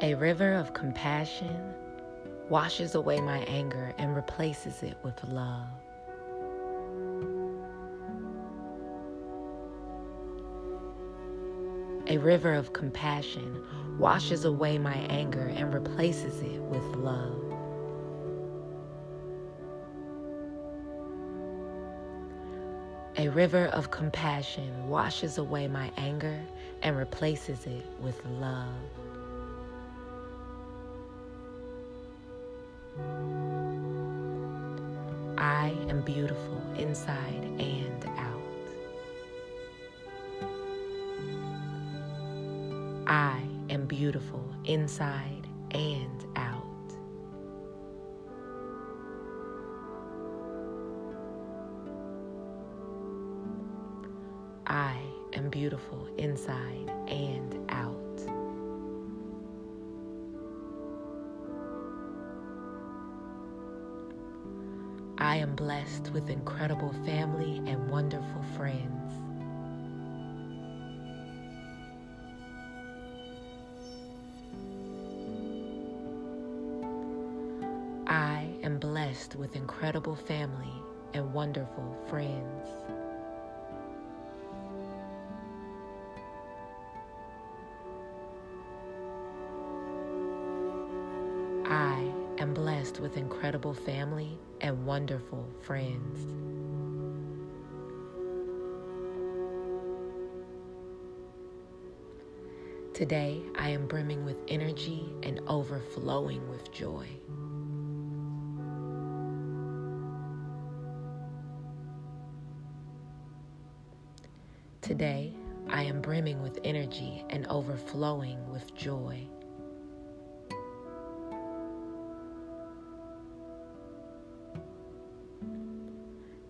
A river of compassion washes away my anger and replaces it with love. A river of compassion washes away my anger and replaces it with love. A river of compassion washes away my anger and replaces it with love. I am beautiful inside and out. I am beautiful inside and out. I am beautiful inside and out. Am blessed with incredible family and wonderful friends. I am blessed with incredible family and wonderful friends. Blessed with incredible family and wonderful friends. Today, I am brimming with energy and overflowing with joy. Today, I am brimming with energy and overflowing with joy.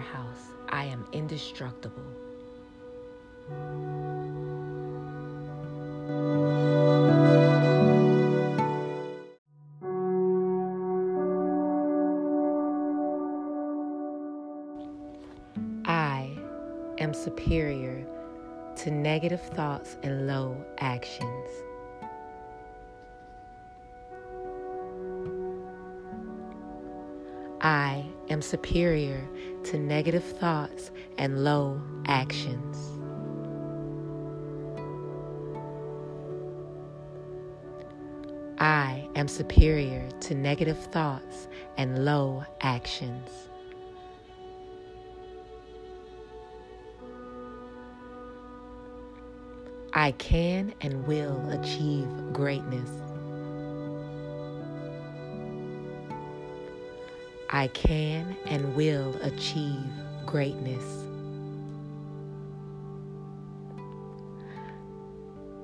Powerhouse. I am indestructible. I am superior to negative thoughts and low actions. I am superior to negative thoughts and low actions. I am superior to negative thoughts and low actions. I can and will achieve greatness. I can and will achieve greatness.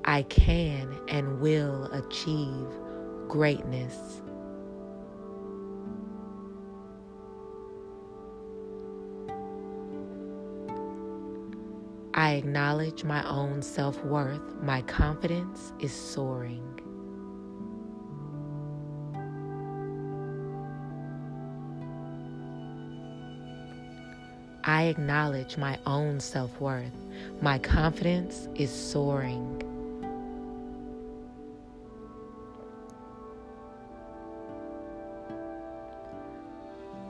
I can and will achieve greatness. I acknowledge my own self worth. My confidence is soaring. I acknowledge my own self worth. My confidence is soaring.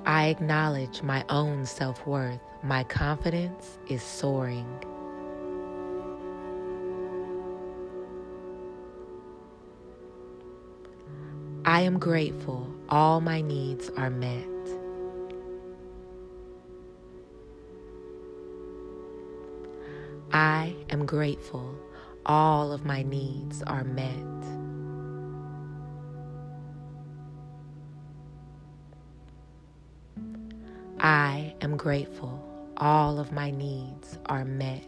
I acknowledge my own self worth. My confidence is soaring. I am grateful all my needs are met. I am grateful all of my needs are met. I am grateful all of my needs are met.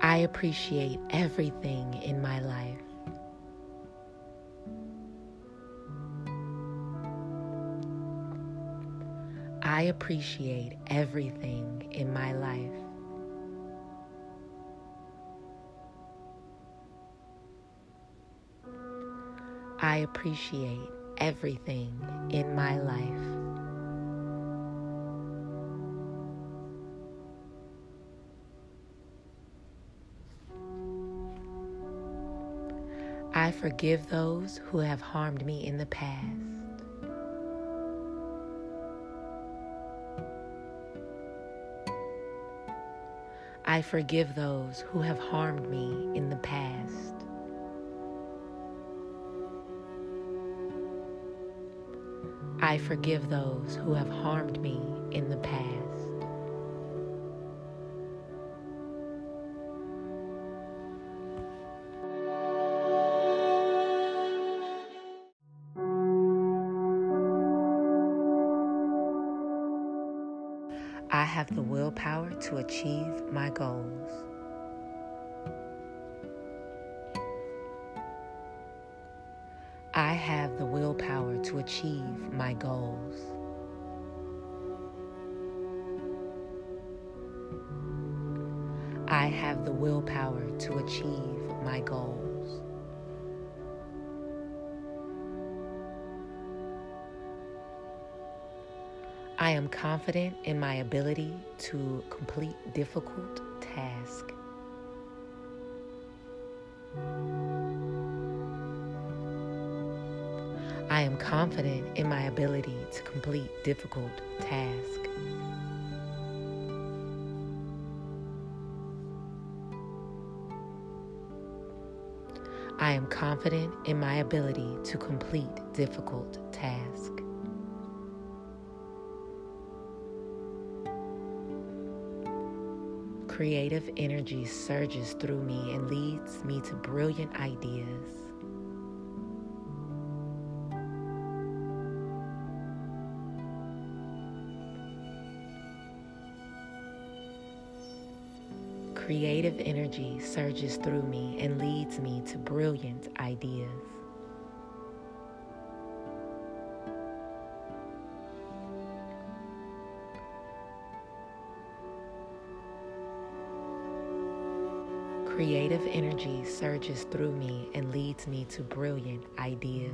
I appreciate everything in my life. I appreciate everything in my life. I appreciate everything in my life. I forgive those who have harmed me in the past. I forgive those who have harmed me in the past. I forgive those who have harmed me in the past. Have the willpower to achieve my goals. I have the willpower to achieve my goals. I have the willpower to achieve my goals. I am confident in my ability to complete difficult tasks. I am confident in my ability to complete difficult tasks. I am confident in my ability to complete difficult tasks. Creative energy surges through me and leads me to brilliant ideas. Creative energy surges through me and leads me to brilliant ideas. Creative energy surges through me and leads me to brilliant ideas.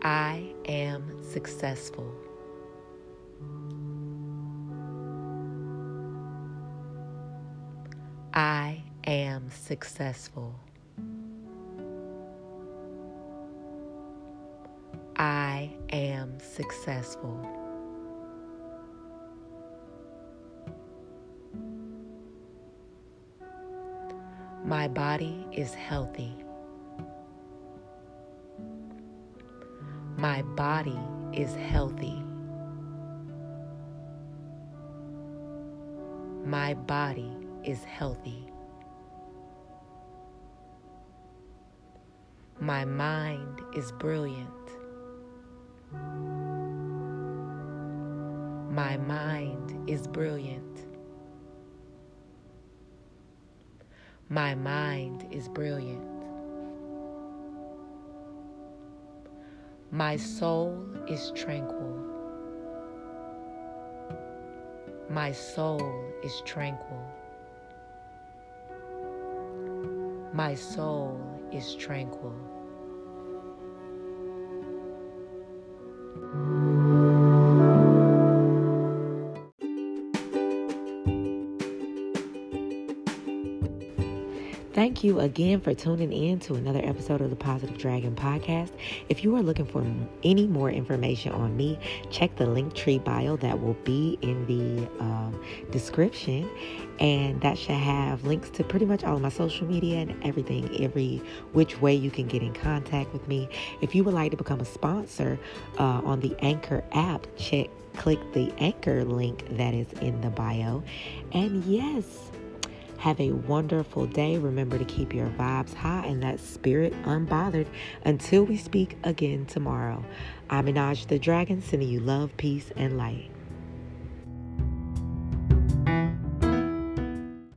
I am successful. I am successful. Successful. My body is healthy. My body is healthy. My body is healthy. My mind is brilliant. My mind is brilliant. My mind is brilliant. My soul is tranquil. My soul is tranquil. My soul is tranquil. Thank you again for tuning in to another episode of the Positive Dragon podcast. If you are looking for any more information on me, check the link tree bio that will be in the um, description. And that should have links to pretty much all of my social media and everything, every which way you can get in contact with me. If you would like to become a sponsor uh, on the Anchor app, check click the Anchor link that is in the bio. And yes, have a wonderful day. Remember to keep your vibes high and that spirit unbothered until we speak again tomorrow. I'm Minaj the Dragon, sending you love, peace, and light.